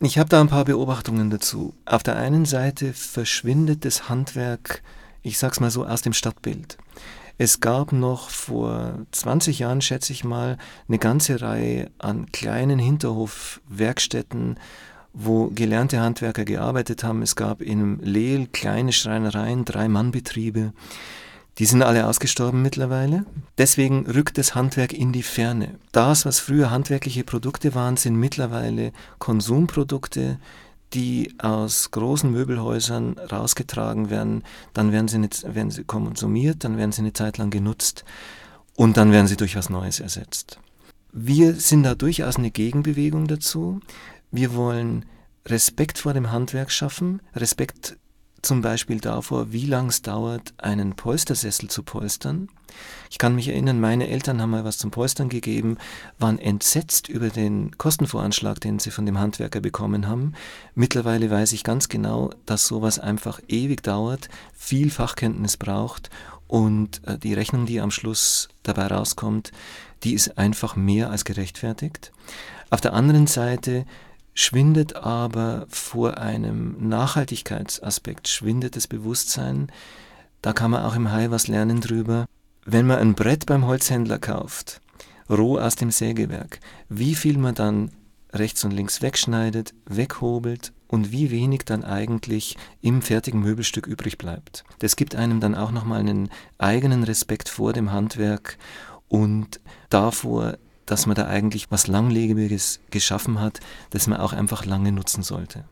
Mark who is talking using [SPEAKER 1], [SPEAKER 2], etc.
[SPEAKER 1] Ich habe da ein paar Beobachtungen dazu. Auf der einen Seite verschwindet das Handwerk, ich sag's mal so, aus dem Stadtbild. Es gab noch vor 20 Jahren, schätze ich mal, eine ganze Reihe an kleinen Hinterhofwerkstätten, wo gelernte Handwerker gearbeitet haben. Es gab in Lehl kleine Schreinereien, Drei-Mann-Betriebe. Die sind alle ausgestorben mittlerweile. Deswegen rückt das Handwerk in die Ferne. Das, was früher handwerkliche Produkte waren, sind mittlerweile Konsumprodukte, die aus großen Möbelhäusern rausgetragen werden. Dann werden sie, nicht, werden sie konsumiert, dann werden sie eine Zeit lang genutzt und dann werden sie durch was Neues ersetzt. Wir sind da durchaus eine Gegenbewegung dazu. Wir wollen Respekt vor dem Handwerk schaffen, Respekt zum Beispiel davor, wie lang es dauert, einen Polstersessel zu polstern. Ich kann mich erinnern, meine Eltern haben mal was zum Polstern gegeben, waren entsetzt über den Kostenvoranschlag, den sie von dem Handwerker bekommen haben. Mittlerweile weiß ich ganz genau, dass sowas einfach ewig dauert, viel Fachkenntnis braucht und äh, die Rechnung, die am Schluss dabei rauskommt, die ist einfach mehr als gerechtfertigt. Auf der anderen Seite schwindet aber vor einem Nachhaltigkeitsaspekt, schwindet das Bewusstsein. Da kann man auch im Hai was lernen drüber. Wenn man ein Brett beim Holzhändler kauft, roh aus dem Sägewerk, wie viel man dann rechts und links wegschneidet, weghobelt und wie wenig dann eigentlich im fertigen Möbelstück übrig bleibt. Das gibt einem dann auch nochmal einen eigenen Respekt vor dem Handwerk und davor, dass man da eigentlich was Langlebiges geschaffen hat, das man auch einfach lange nutzen sollte.